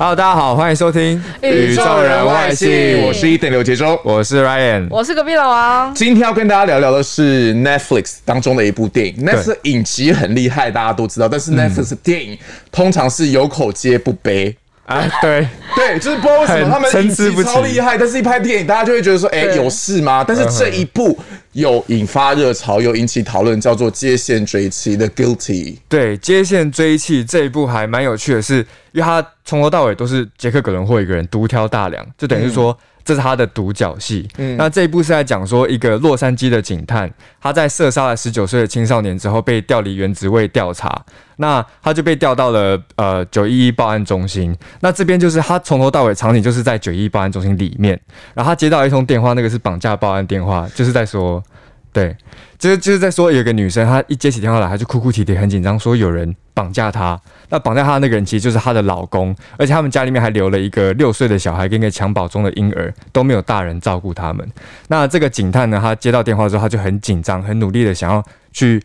Hello，大家好，欢迎收听宇宙人外星我是一点刘杰忠。我是 Ryan。我是隔壁老王。今天要跟大家聊聊的是 Netflix 当中的一部电影。Netflix 影集很厉害，大家都知道，但是 Netflix 电影通常是有口皆不悲。啊，对，对，就是不知道为什么他们不齐超厉害，但是一拍电影，大家就会觉得说，哎、对有事吗？但是这一部有引发热潮，有引起讨论，叫做《接线追妻》的 Guilty。对，接线追妻这一部还蛮有趣的是，因为他从头到尾都是杰克·葛伦霍一个人独挑大梁，就等于说。这是他的独角戏。那这一部是在讲说一个洛杉矶的警探，他在射杀了十九岁的青少年之后，被调离原职位调查。那他就被调到了呃九一一报案中心。那这边就是他从头到尾场景就是在九一一报案中心里面，然后他接到一通电话，那个是绑架报案电话，就是在说，对，就是就是在说有个女生，她一接起电话来，她就哭哭啼啼，很紧张，说有人绑架她。那绑架她的那个人其实就是她的老公，而且他们家里面还留了一个六岁的小孩跟一个襁褓中的婴儿，都没有大人照顾他们。那这个警探呢，他接到电话之后，他就很紧张，很努力的想要去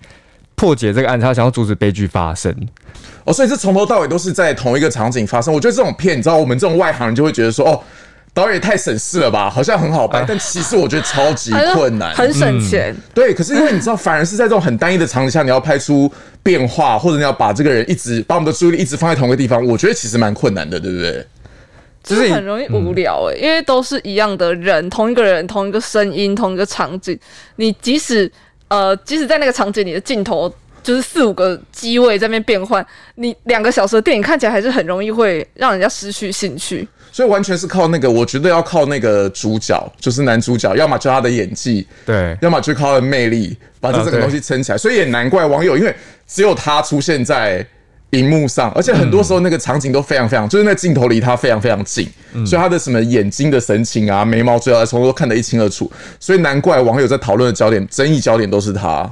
破解这个案子，他想要阻止悲剧发生。哦，所以是从头到尾都是在同一个场景发生。我觉得这种片，你知道，我们这种外行人就会觉得说，哦，导演也太省事了吧，好像很好办，但其实我觉得超级困难。很省钱。对，可是因为你知道，反而是在这种很单一的场景下，你要拍出变化，或者你要把这个人一直把我们的注意力一直放在同一个地方，我觉得其实蛮困难的，对不对？就是很容易无聊哎、因为都是一样的人，同一个人，同一个声音，同一个场景。你即使呃，即使在那个场景，你的镜头就是四五个机位在那边变换，你两个小时的电影看起来还是很容易会让人家失去兴趣。所以完全是靠那个，我觉得要靠那个主角，就是男主角，要么就他的演技，对，要么就靠他的魅力，把这整个东西撑起来。所以也难怪网友，因为只有他出现在荧幕上，而且很多时候那个场景都非常非常，就是那镜头离他非常非常近，所以他的什么眼睛的神情啊、眉毛、嘴角的从头都看得一清二楚。所以难怪网友在讨论的焦点、争议焦点都是他。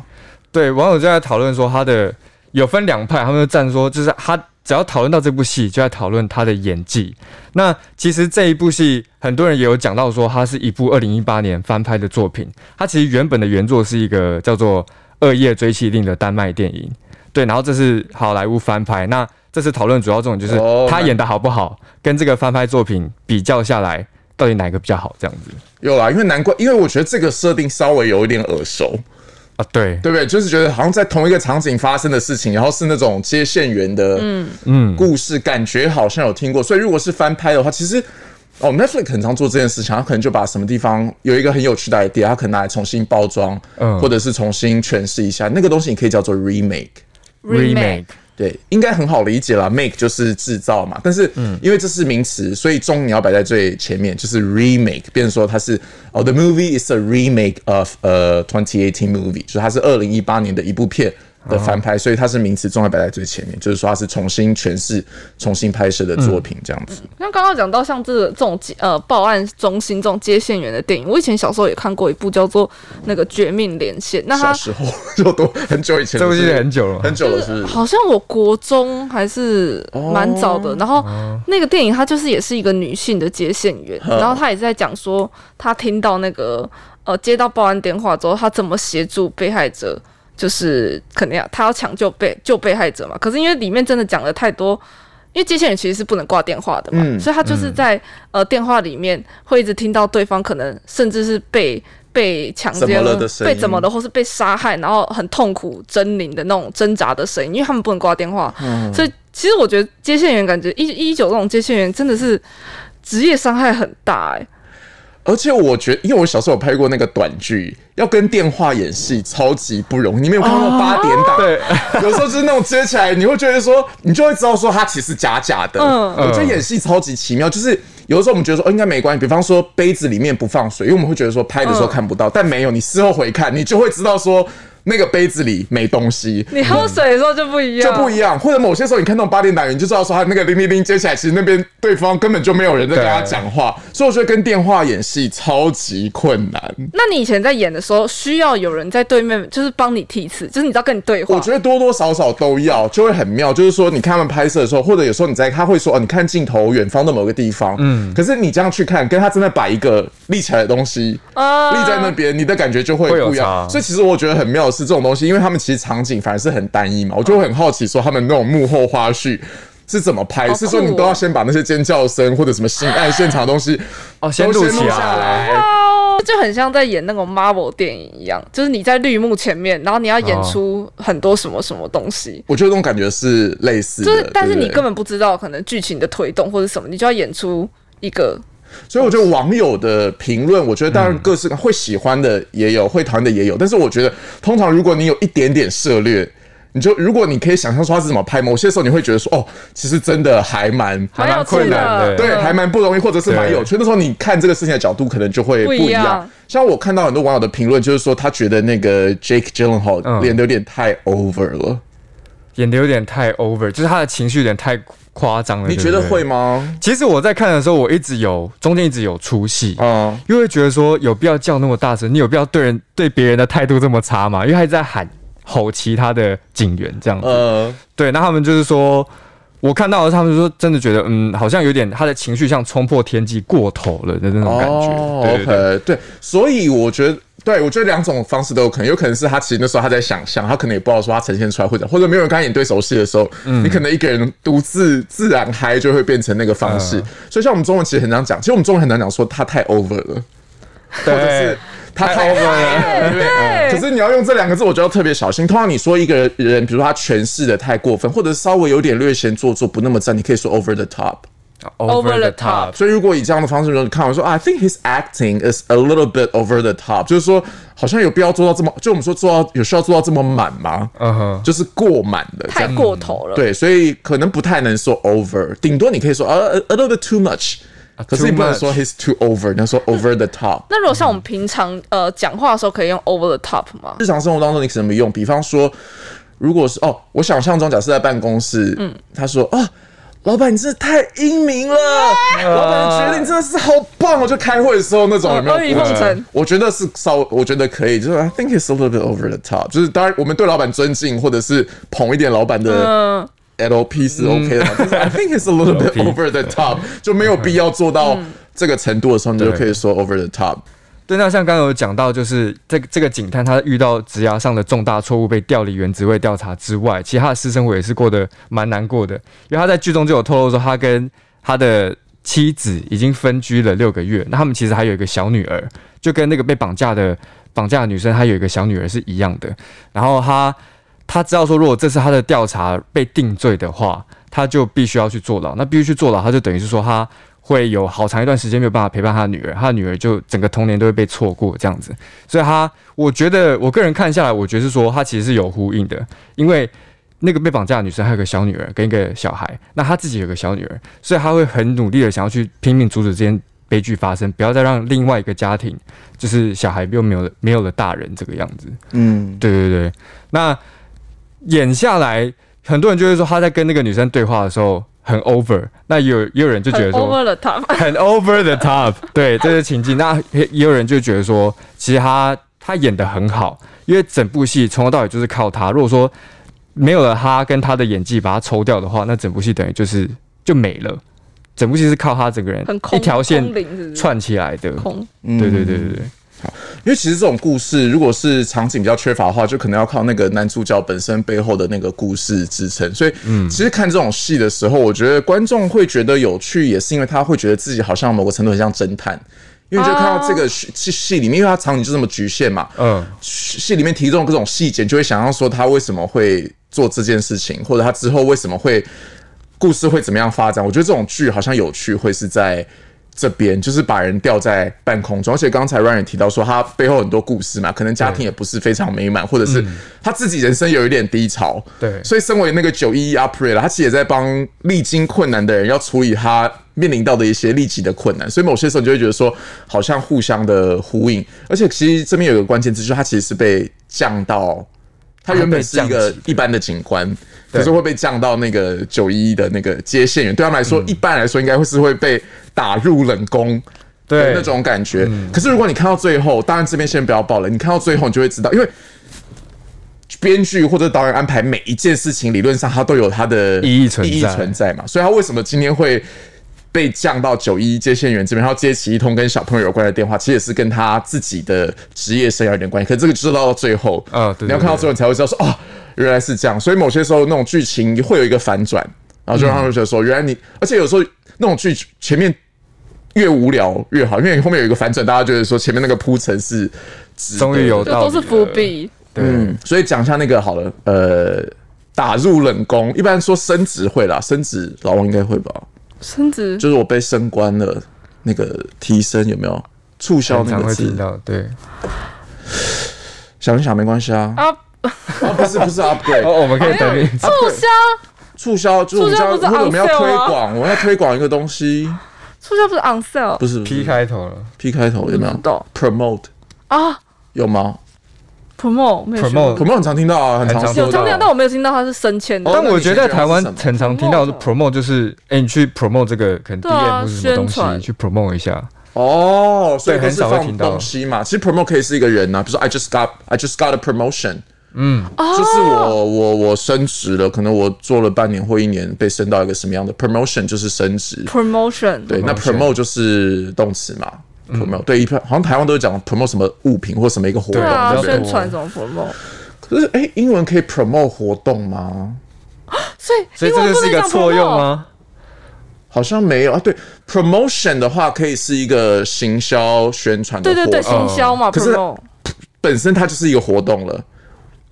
对，网友就在讨论说他的有分两派，他们就站说，就是他只要讨论到这部戏，就在讨论他的演技。那其实这一部戏，很多人也有讲到说，它是一部二零一八年翻拍的作品。它其实原本的原作是一个叫做《恶夜追妻令》的丹麦电影，对，然后这是好莱坞翻拍。那这次讨论主要重点就是他演的好不好，跟这个翻拍作品比较下来，到底哪一个比较好？这样子有啦，因为难怪，因为我觉得这个设定稍微有一点耳熟，啊，对，对不对？就是觉得好像在同一个场景发生的事情，然后是那种接线员的嗯嗯，故事，感觉好像有听过。所以如果是翻拍的话，其实哦，Netflix 很常做这件事情，他可能就把什么地方有一个很有趣的 idea，他可能拿来重新包装，嗯或者是重新诠释一下。那个东西你可以叫做 remake。remake 对，应该很好理解啦 make 就是制造嘛，但是因为这是名词，所以中你要摆在最前面，就是 remake，变成说它是哦，the movie is a remake of a 2018 movie，就是它是二零一八年的一部片的翻拍，所以它是名词中要摆在最前面，就是说它是重新诠释、重新拍摄的作品这样子。那刚刚讲到像这个这种接呃报案中心这种接线员的电影，我以前小时候也看过一部叫做那个《绝命连线》，那他小时候 就多很久以前这部戏很久了很久了，是是？好像我国中还是蛮早的，然后那个电影它就是也是一个女性的接线员，然后她也是在讲说她听到那个呃接到报案电话之后，她怎么协助被害者，就是肯定要他要抢救被救被害者嘛。可是因为里面真的讲了太多。因为接线员其实是不能挂电话的嘛，嗯所以他就是在、呃电话里面会一直听到对方可能甚至是被被强怎奸了被怎么了，或是被杀害，然后很痛苦狰狞的那种挣扎的声音，因为他们不能挂电话，嗯所以其实我觉得接线员感觉一一九这种接线员真的是职业伤害很大哎、而且我觉得，因为我小时候有拍过那个短剧，要跟电话演戏超级不容易。你没有看过八点档？对，有时候就是那种接起来，你会觉得说，你就会知道说他其实假假的。嗯我觉得演戏超级奇妙，就是有的时候我们觉得说，哦，应该没关系。比方说杯子里面不放水，因为我们会觉得说拍的时候看不到，但没有，你事后回看，你就会知道说。那个杯子里没东西，你喝水的时候就不一样，就不一样。或者某些时候，你看那种八点档，你就知道说他那个铃铃铃接起来，其实那边对方根本就没有人在跟他讲话。所以我觉得跟电话演戏超级困难。那你以前在演的时候，需要有人在对面，就是帮你替词，就是你知道跟你对话。我觉得多多少少都要，就会很妙。就是说，你看他们拍摄的时候，或者有时候你在，他会说哦，你看镜头远方的某个地方，嗯，可是你这样去看，跟他真的摆一个立起来的东西，啊，立在那边，你的感觉就会不一样。所以其实我觉得很妙的是这种东西，因为他。们其实场景反而是很单一嘛，我就很好奇说他们那种幕后花絮是怎么拍？是说你都要先把那些尖叫声或者什么性爱现场的东西哦先录下来，就很像在演那种 Marvel 电影一样，就是你在绿幕前面，然后你要演出很多什么什么东西。我觉得这种感觉是类似，就是但是你根本不知道可能剧情的推动或者什么，你就要演出一个。所以我觉得网友的评论，我觉得当然各式会喜欢的也有，会讨厌的也有。但是我觉得，通常如果你有一点点涉略，你就如果你可以想象说他是怎么拍，某些时候你会觉得说，哦，其实真的还蛮还蛮困难的，对，还蛮不容易，或者是蛮有趣。那时候你看这个事情的角度可能就会不一样。像我看到很多网友的评论，就是说他觉得那个 Jake Gyllenhaal 演的有点太 over 了，演的有点太 over，就是他的情绪有点太。夸张了，你觉得会吗？其实我在看的时候，我一直有中间一直有出戏啊，因为觉得说有必要叫那么大声，你有必要对人对别人的态度这么差吗？因为还在喊吼其他的警员这样子，呃，对，那他们就是说，我看到他们说真的觉得，嗯，好像有点他的情绪像冲破天际过头了的那种感觉。OK，对，所以我觉得。对，我觉得两种方式都有可能，有可能是他其实那时候他在想象，他可能也不知道说他呈现出来或者或者没有人跟他演对手戏的时候，你可能一个人独自自然嗨就会变成那个方式。所以像我们中文其实很难讲，其实我们中文很难讲说他太 over 了，或者是他太 over 了。对，可是你要用这两个字，我觉得特别小心。通常你说一个人，比如说他诠释的太过分，或者稍微有点略显做作，不那么赞，你可以说 over the top。Over the top，所以如果以这样的方式你看，我说 I think his acting is a little bit over the top，就是说好像有必要做到这么，就我们说做到有需要做到这么满吗？嗯哼，就是过满的，太过头了。对，所以可能不太能说 over，顶多你可以说 a a little bit too much，可是你不能说 he's too over，你要说 over the top。那如果像我们平常呃讲话的时候可以用 over the top 吗？日常生活当中你怎么用？比方说，如果是哦，我想象中假设在办公室，嗯，他说啊。老板，你真的太英明了！老板的决定真的是好棒！我就开会的时候那种有没有？阿谀奉承，我觉得是稍，我觉得可以，就是 I think it's a little bit over the top。就是当然，我们对老板尊敬，或者是捧一点老板的 LP 是 OK 的。但是 I think it's a little bit over the top，就没有必要做到这个程度的时候，你就可以说 over the top。对，那像刚刚有讲到，就是这这个警探他遇到职涯上的重大错误，被调离原职位调查之外，其实他的私生活也是过得蛮难过的。因为他在剧中就有透露说，他跟他的妻子已经分居了六个月，那他们其实还有一个小女儿，就跟那个被绑架的绑架的女生，她有一个小女儿是一样的。然后他他知道说，如果这次他的调查被定罪的话，他就必须要去坐牢。那必须去坐牢，他就等于是说他。会有好长一段时间没有办法陪伴他的女儿，他的女儿就整个童年都会被错过这样子，所以他我觉得我个人看下来，我觉得是说他其实是有呼应的，因为那个被绑架的女生还有个小女儿跟一个小孩，那他自己有个小女儿，所以他会很努力的想要去拼命阻止这件悲剧发生，不要再让另外一个家庭就是小孩又没有没有了大人这个样子。嗯，对对对，那演下来，很多人就会说他在跟那个女生对话的时候。很 over，那有 也有人就觉得说，over the top，很 over the top，对这是情境，那也有人就觉得说，其实他他演的很好，因为整部戏从头到尾就是靠他。如果说没有了他跟他的演技把他抽掉的话，那整部戏等于就是就没了。整部戏是靠他整个人一条线串起来的，空，对对对对对。因为其实这种故事，如果是场景比较缺乏的话，就可能要靠那个男主角本身背后的那个故事支撑。所以，嗯，其实看这种戏的时候，我觉得观众会觉得有趣，也是因为他会觉得自己好像某个程度很像侦探，因为就看到这个戏戏里面，因为它场景就这么局限嘛，嗯，戏里面提供各种细节，就会想要说他为什么会做这件事情，或者他之后为什么会故事会怎么样发展。我觉得这种剧好像有趣，会是在。这边就是把人吊在半空中，而且刚才 Ryan 提到说他背后很多故事嘛，可能家庭也不是非常美满，或者是他自己人生有一点低潮，对，所以身为那个九一一 operator，他其实也在帮历经困难的人要处理他面临到的一些立即的困难，所以某些时候你就会觉得说，好像互相的呼应。而且其实这边有一个关键字，就是他其实是被降到，他原本是一个一般的警官，可是会被降到那个九一一的那个接线员。对他们来说，一般来说应该会是会被打入冷宫。对那种感觉，可是如果你看到最后，当然这边先不要爆了。你看到最后，你就会知道，因为编剧或者导演安排每一件事情，理论上它都有它的意义存意义存在嘛。所以，他为什么今天会被降到九一接线员这边，他要接起一通跟小朋友有关的电话，其实也是跟他自己的职业生涯有点关系。可这个就是到最后，啊，你要看到最后，你才会知道说，哦，原来是这样。所以某些时候那种剧情会有一个反转，然后就让他们觉得说，原来你，而且有时候那种剧前面。越无聊越好，因为后面有一个反转，大家觉得说前面那个铺陈是终于有到，都是伏笔。嗯，所以讲一下那个好了，呃，打入冷宫，一般说升职会啦，升职老王应该会吧？升职就是我被升官了，那个提升有没有？促销那个字，对。想一想没关系啊。啊，不是不是 upgrade，我们可以等你。促销，促销就是我们要，我们要推广，我们要推广一个东西。促销不是 on sale，不是 P 开头了，P 开头有没有？Promote。啊，有吗？Promote 没有，Promote。很常听到啊，很常有常听到，但我没有听到它是升迁的。但我觉得在台湾很常听到是 Promote，就是哎，你去 Promote 这个可能 DM 或者什么东西去 Promote 一下。哦，所以很少会听到。东西嘛。其实 Promote 可以是一个人呐，比如说 I just got I just got a promotion。嗯，就是我我我升职了，可能我做了半年或一年，被升到一个什么样的 promotion，就是升职 promotion。对，那 promote 就是动词嘛，promote。对，一般好像台湾都是讲 promote 什么物品或什么一个活动，宣传什么 promote。可是，哎，英文可以 promote 活动吗？所以，所以这个是一个错用吗？好像没有啊。对，promotion 的话可以是一个行销宣传的，对对对，行销嘛。可是本身它就是一个活动了。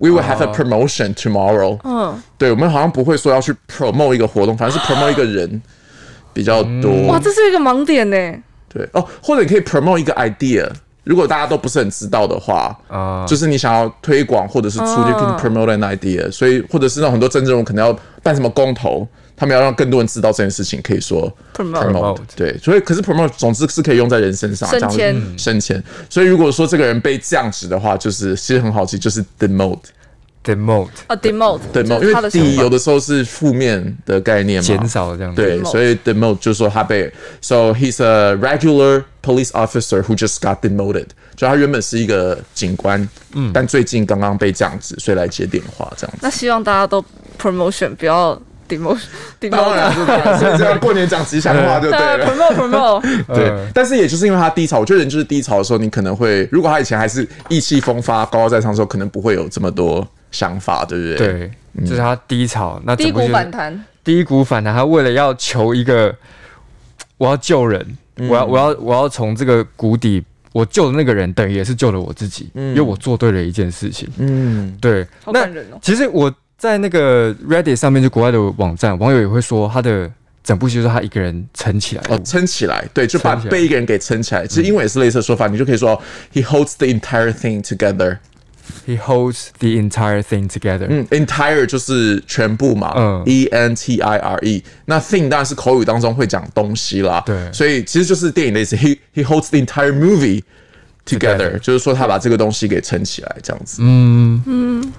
We will have a promotion tomorrow。嗯，对，我们好像不会说要去 promote 一个活动，反正是 promote 一个人比较多。哇，这是一个盲点呢。对哦，或者你可以 promote 一个 idea，如果大家都不是很知道的话，啊，就是你想要推广或者是出去 promote an idea，所以或者是那种很多政治人物可能要办什么公投。他们要让更多人知道这件事情，可以说 promote 对，所以可是 promote 总之是可以用在人身上，升迁。升迁。所以如果说这个人被降职的话，就是其实很好记，就是 demote，demote 啊 demote，demote，因为第一有的时候是负面的概念嘛，减少这样对，所以 demote 就是说他被，so he's a regular police officer who just got demoted，就他原本是一个警官，嗯，但最近刚刚被降职，所以来接电话这样子。那希望大家都 promotion 不要。当然是这样，过年讲吉祥话就对了。promo promo，对。但是也就是因为他低潮，我觉得人就是低潮的时候，你可能会，如果他以前还是意气风发、高高在上的时候，可能不会有这么多想法，对不对？对，就是他低潮，那低谷反弹，低谷反弹，他为了要求一个，我要救人，我要我要我要从这个谷底，我救的那个人，等于也是救了我自己，因为我做对了一件事情。嗯，对。那其实我。在那个 Reddit 上面，就国外的网站，网友也会说，他的整部戏就是他一个人撑起来，哦，撑起来，对，就把被一个人给撑起来。其实英文也是类似的说法，你就可以说，He holds the entire thing together. He holds the entire thing together. 嗯，entire 就是全部嘛，嗯，E N T I R E。那 thing 当然是口语当中会讲东西啦，对，所以其实就是电影类似，He he holds the entire movie together，就是说他把这个东西给撑起来，这样子。嗯嗯，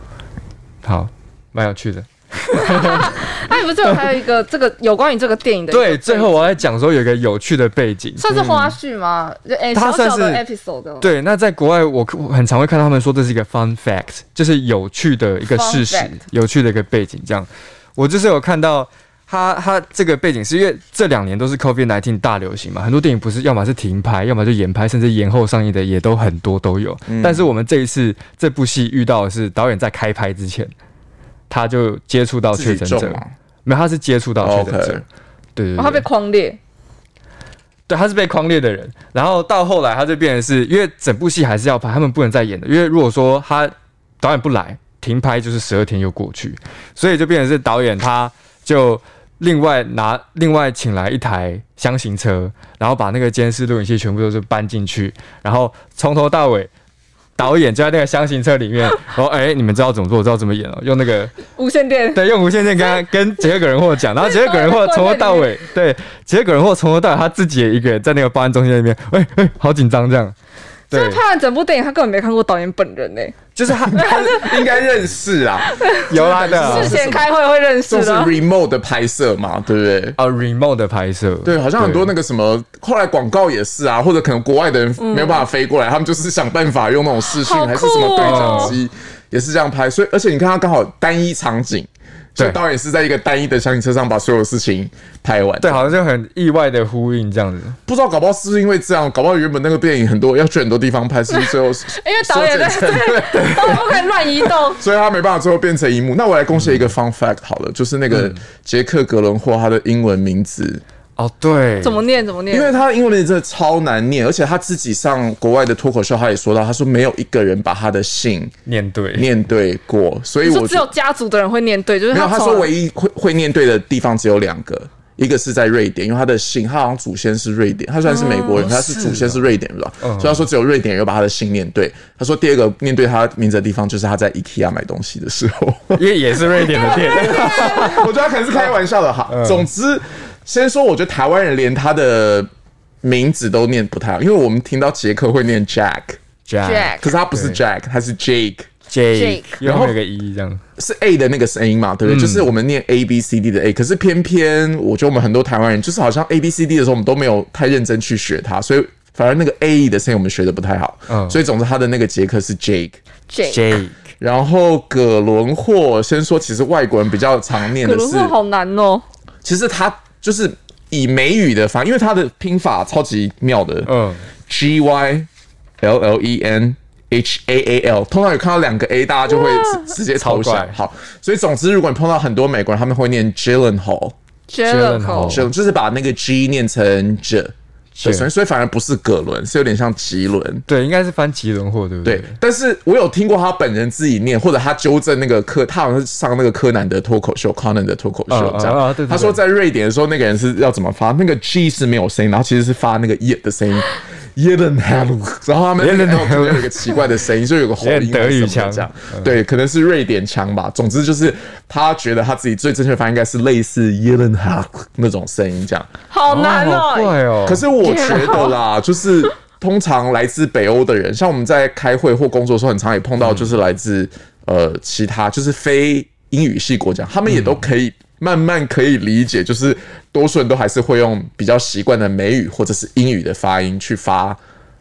好。蛮有趣的，那 你不是有还有一个这个有关于这个电影的？对，最后我在讲说有一个有趣的背景，算是花絮吗？就哎，它算是 episode。对，那在国外我很常会看到他们说这是一个 fun fact，就是有趣的一个事实，有趣的一个背景。这样，我就是有看到他他这个背景是因为这两年都是 COVID nineteen 大流行嘛，很多电影不是要么是停拍，要么就延拍，甚至延后上映的也都很多都有。但是我们这一次这部戏遇到的是导演在开拍之前。他就接触到确诊者，没有，他是接触到确诊者，对对，他被框列，对，他是被框列的人，然后到后来他就变成是因为整部戏还是要拍，他们不能再演的，因为如果说他导演不来，停拍就是十二天又过去，所以就变成是导演他就另外拿另外请来一台箱型车，然后把那个监视录影器全部都是搬进去，然后从头到尾。导演就在那个箱型车里面，然 后哎，你们知道怎么做，知道怎么演哦，用那个无线电，对，用无线电跟他 跟杰克葛伦霍讲，然后杰克葛伦霍从头到尾，对，杰克葛伦霍从头到尾他自己也一个人在那个报案中心那边，哎哎，好紧张这样。就是拍完整部电影，他根本没看过导演本人呢。就是他，他应该认识啊，有他的事前开会会认识的。是 remote 的拍摄嘛，对不对？啊，remote 的拍摄，对，好像很多那个什么，后来广告也是啊，或者可能国外的人没有办法飞过来，他们就是想办法用那种视讯还是什么对讲机，也是这样拍。所以，而且你看他刚好单一场景。所以导演是在一个单一的厢型车上把所有事情拍完，对，好像就很意外的呼应这样子。不知道搞不好是不是因为这样，搞不好原本那个电影很多要去很多地方拍，是不是最后 因为导演在对，不可以乱移动，所以他没办法最后变成一幕。那我来贡献一个 fun fact 好了，就是那个杰克格伦霍他的英文名字。哦，对，怎么念？怎么念？因为他的英文名真的超难念，而且他自己上国外的脱口秀，他也说到，他说没有一个人把他的姓念对，念对过，所以我只有家族的人会念对，就是没有他说唯一会会念对的地方只有两个，一个是在瑞典，因为他的姓，他好像祖先是瑞典，他虽然是美国人，他是祖先是瑞典，是吧？所以他说只有瑞典人把他的姓念对。他说第二个念对他名字的地方，就是他在 IKEA 买东西的时候，因为也是瑞典的店，我觉得他可能是开玩笑的哈。总之。先说，我觉得台湾人连他的名字都念不太好，因为我们听到杰克会念 Jack，Jack，可是他不是 Jack，他是 Jake，Jake，然后有个 E 这样，是 A 的那个声音嘛，对不对？就是我们念 A B C D 的 A，可是偏偏我觉得我们很多台湾人就是好像 A B C D 的时候，我们都没有太认真去学它，所以反而那个 A 的声音我们学的不太好。嗯，所以总之他的那个杰克是 Jake，Jake，然后葛伦霍，先说其实外国人比较常念的是，好难哦，其实他。就是以美语的发，因为它的拼法超级妙的，嗯，G Y L L E N H A A L，通常有看到两个 A，大家就会直接抄下。好，所以总之，如果你碰到很多美国人，他们会念 Jalen Hall，Jalen Hall，就是把那个 G 念成 J。对，所以反而不是葛伦，是有点像吉伦。对，应该是翻吉伦货，对不对？对。但是我有听过他本人自己念，或者他纠正那个柯，他好像是上那个柯南的脱口秀，Conan 的脱口秀这样。他说在瑞典的时候，那个人是要怎么发？那个 G 是没有声音，然后其实是发那个 E 的声音。耶伦哈鲁，然后他们那边有一个奇怪的声音，就有个喉音德语腔，这样对，可能是瑞典腔吧。总之就是他觉得他自己最正确的发音应该是类似耶伦哈那种声音，这样好难哦，怪哦。可是我觉得啦，就是通常来自北欧的人，像我们在开会或工作的时候，很常也碰到，就是来自呃其他就是非英语系国家，他们也都可以。慢慢可以理解，就是多数人都还是会用比较习惯的美语或者是英语的发音去发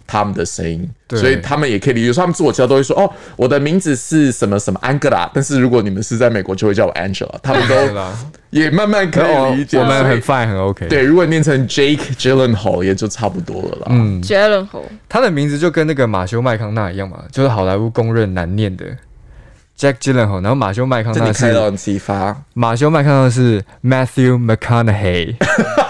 他们的声音，所以他们也可以理解。说他们自我介绍都会说：“哦，我的名字是什么什么 Angela。”但是如果你们是在美国，就会叫我 Angela。他们都 也慢慢可以理解。我们很 fine 很 OK。对，如果念成 Jake Gyllenhaal 也就差不多了啦。嗯，Gyllenhaal，他的名字就跟那个马修麦康纳一样嘛，就是好莱坞公认难念的。Jack Gyllenhaal，然后马修麦康纳是马修麦康纳是 Matthew McConaughey，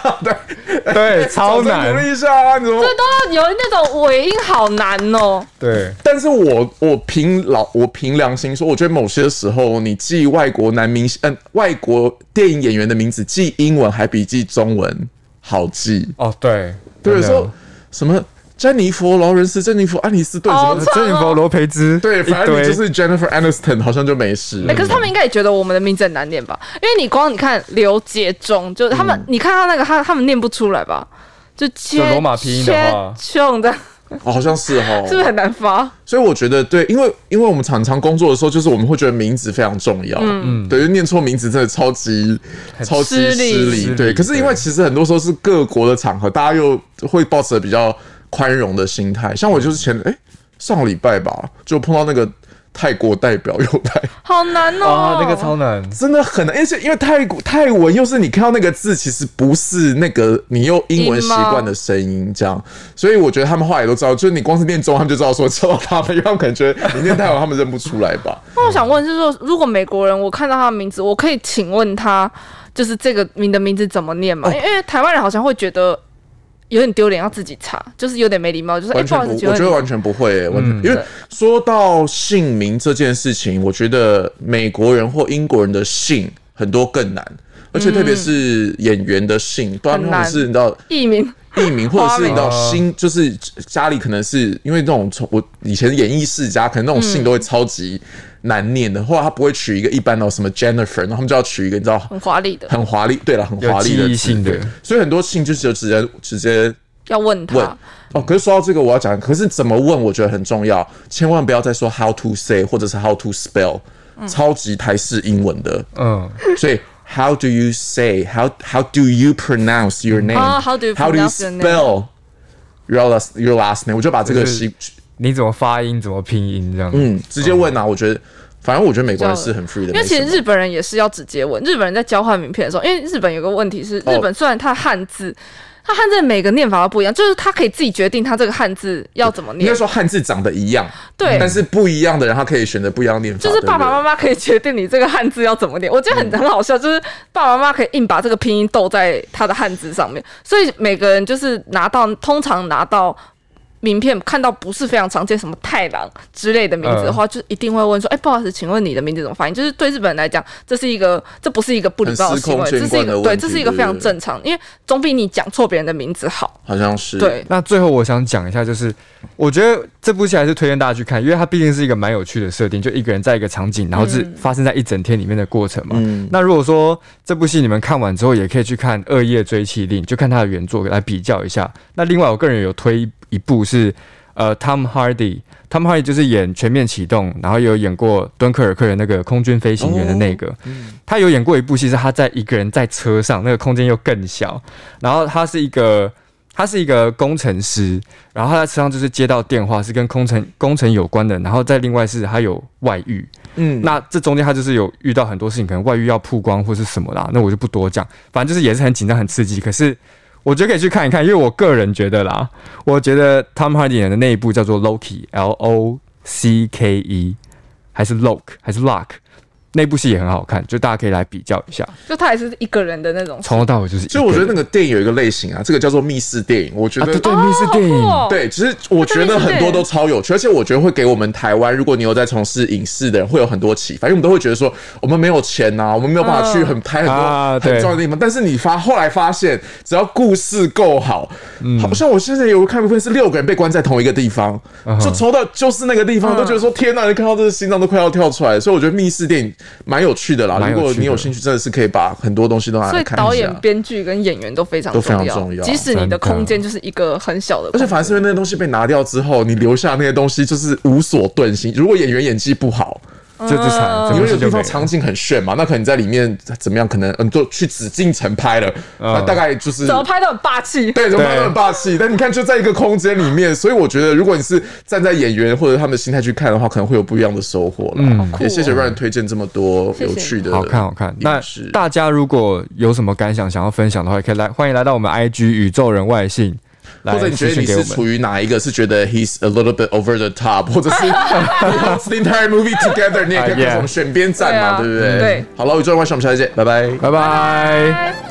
对对，超难。一下啊，你怎么？这都要有那种尾音，好难哦。对，但是我我凭老我凭良心说，我觉得某些时候你记外国男明星，嗯，外国电影演员的名字，记英文还比记中文好记。哦，对，对，说什么？珍妮弗劳伦斯、珍妮弗安妮斯顿什么？珍妮弗罗培兹，对，反正你就是 Jennifer Aniston，好像就没事。哎，可是他们应该也觉得我们的名字很难念吧？因为你光你看刘杰忠，就他们，你看他那个他，他们念不出来吧？就切罗马拼音的话，哦，好像是哈，是不是很难发？所以我觉得对，因为因为我们常常工作的时候，就是我们会觉得名字非常重要，嗯，对，念错名字真的超级超级失礼，对。可是因为其实很多时候是各国的场合，大家又会保持比较。宽容的心态，像我就是前哎上个礼拜吧，就碰到那个泰国代表又来，好难哦，那个超难，真的很难，而且因为泰国泰文又是你看到那个字，其实不是那个你用英文习惯的声音这样，所以我觉得他们后来都知道，就是你光是念中，他们就知道说叫到 他们，因为他们可能觉得你念泰文，他们认不出来吧。那我想问，就是说，如果美国人我看到他的名字，我可以请问他，就是这个名的名字怎么念吗？因为台湾人好像会觉得。有点丢脸，要自己查，就是有点没礼貌，就是完全不，我觉得完全不会，完全，因为说到姓名这件事情，我觉得美国人或英国人的姓很多更难，而且特别是演员的姓，不然是你知道艺名，艺名，或者是你知道花姓，就是家里可能是因为那种从我以前演艺世家，可能那种姓都会超级难念的，后来他不会取一个一般的什么 Jennifer，然后他们就要取一个你知道很华丽的，很华丽，对了，很华丽的字记忆性的。对所以很多姓就是就直接直接要问问。他。哦。可是说到这个，我要讲，可是怎么问，我觉得很重要，千万不要再说 how to say 或者是 how to spell，、超级台式英文的，嗯，所以 how do you say how how do you pronounce your name？、啊，how do you how do you pronounce your last your last name？我就把这个就是习你怎么发音，怎么拼音这样？嗯直接问啊，我觉得。反正我觉得美国人是很 free 的，因为其实日本人也是要直接问，日本人在交换名片的时候，因为日本有个问题是，哦日本虽然它汉字，它汉字每个念法都不一样，就是他可以自己决定他这个汉字要怎么念应该，说汉字长得一样，对但是不一样的人他可以选择不一样的念法，就是爸爸妈妈妈可以决定你这个汉字要怎么念。我觉得很很好笑，就是爸爸妈妈可以硬把这个拼音斗在他的汉字上面，所以每个人就是拿到通常拿到。名片看到不是非常常见，什么太郎之类的名字的话，就一定会问说：“哎、不好意思，请问你的名字怎么发音？”就是对日本人来讲，这是一个，这不是一个不礼貌的行为，这是一个对，这是一个非常正常，因为总比你讲错别人的名字好。好像是对，那最后我想讲一下，就是我觉得这部戏还是推荐大家去看，因为它毕竟是一个蛮有趣的设定，就一个人在一个场景，然后是发生在一整天里面的过程嘛。嗯那如果说这部戏你们看完之后，也可以去看《恶夜追妻令》，就看它的原作来比较一下。那另外，我个人有推一部是呃，Tom Hardy，Tom Hardy 就是演《全面启动》，然后也有演过敦刻尔克的那个空军飞行员的那个。他有演过一部戏，是他在一个人在车上，那个空间又更小，然后他是一个。他是一个工程师，然后他在车上就是接到电话，是跟工程工程有关的，然后再另外是他有外遇，嗯，那这中间他就是有遇到很多事情，可能外遇要曝光或是什么啦，那我就不多讲，反正就是也是很紧张、很刺激。可是我觉得可以去看一看，因为我个人觉得啦，我觉得 Tom Hardy 演的那一部叫做 Loki，L O C K E，还是 Lock 还是 Lock，那部戏也很好看，就大家可以来比较一下。就他也是一个人的那种。从头到尾就是一个人，所以我觉得那个电影有一个类型啊，这个叫做密室电影，我觉啊，得对对，密室电影，哦对，其实我觉得很多都超有趣，而且我觉得会给我们台湾，如果你有在从事影视的人，会有很多启发。因为我们都会觉得说，我们没有钱呐、我们没有办法去很拍很多啊很重要的地方。但是你发后来发现，只要故事够好，好像我现在有看一部片是六个人被关在同一个地方，就抽到就是那个地方，都觉得说天呐，你看到这个心脏都快要跳出来。所以我觉得密室电影蛮有趣的啦。如果你有兴趣，真的是可以把很多东西都拿所以来看一下。导演、编剧跟演员都非常都非常重要，即使你的空间就是一个很小的而且反而是因为那些东西被拿掉之后，你留下那些东西就是无所遁形。如果演员演技不好，这就惨，嗯这部因为有地戏就没了方场景很炫嘛，那可能在里面怎么样？可能嗯，就去紫禁城拍了，那大概就是怎么拍都很霸气。对，怎么拍都很霸气。但你看，就在一个空间里面，所以我觉得，如果你是站在演员或者他们的心态去看的话，可能会有不一样的收获了。嗯也谢谢 Ryan 推荐这么多有趣的，好看好看。那是大家如果有什么感想想要分享的话，也可以来欢迎来到我们 IG 宇宙人外信，来或者你觉得你。是处于哪一个？是觉得 he's a little bit over the top，或者是 the entire movie together？你也可以啊跟 yeah 我们选边站嘛，对不对？对。好了，宇宙人外星，我们下次见，拜拜。拜拜。拜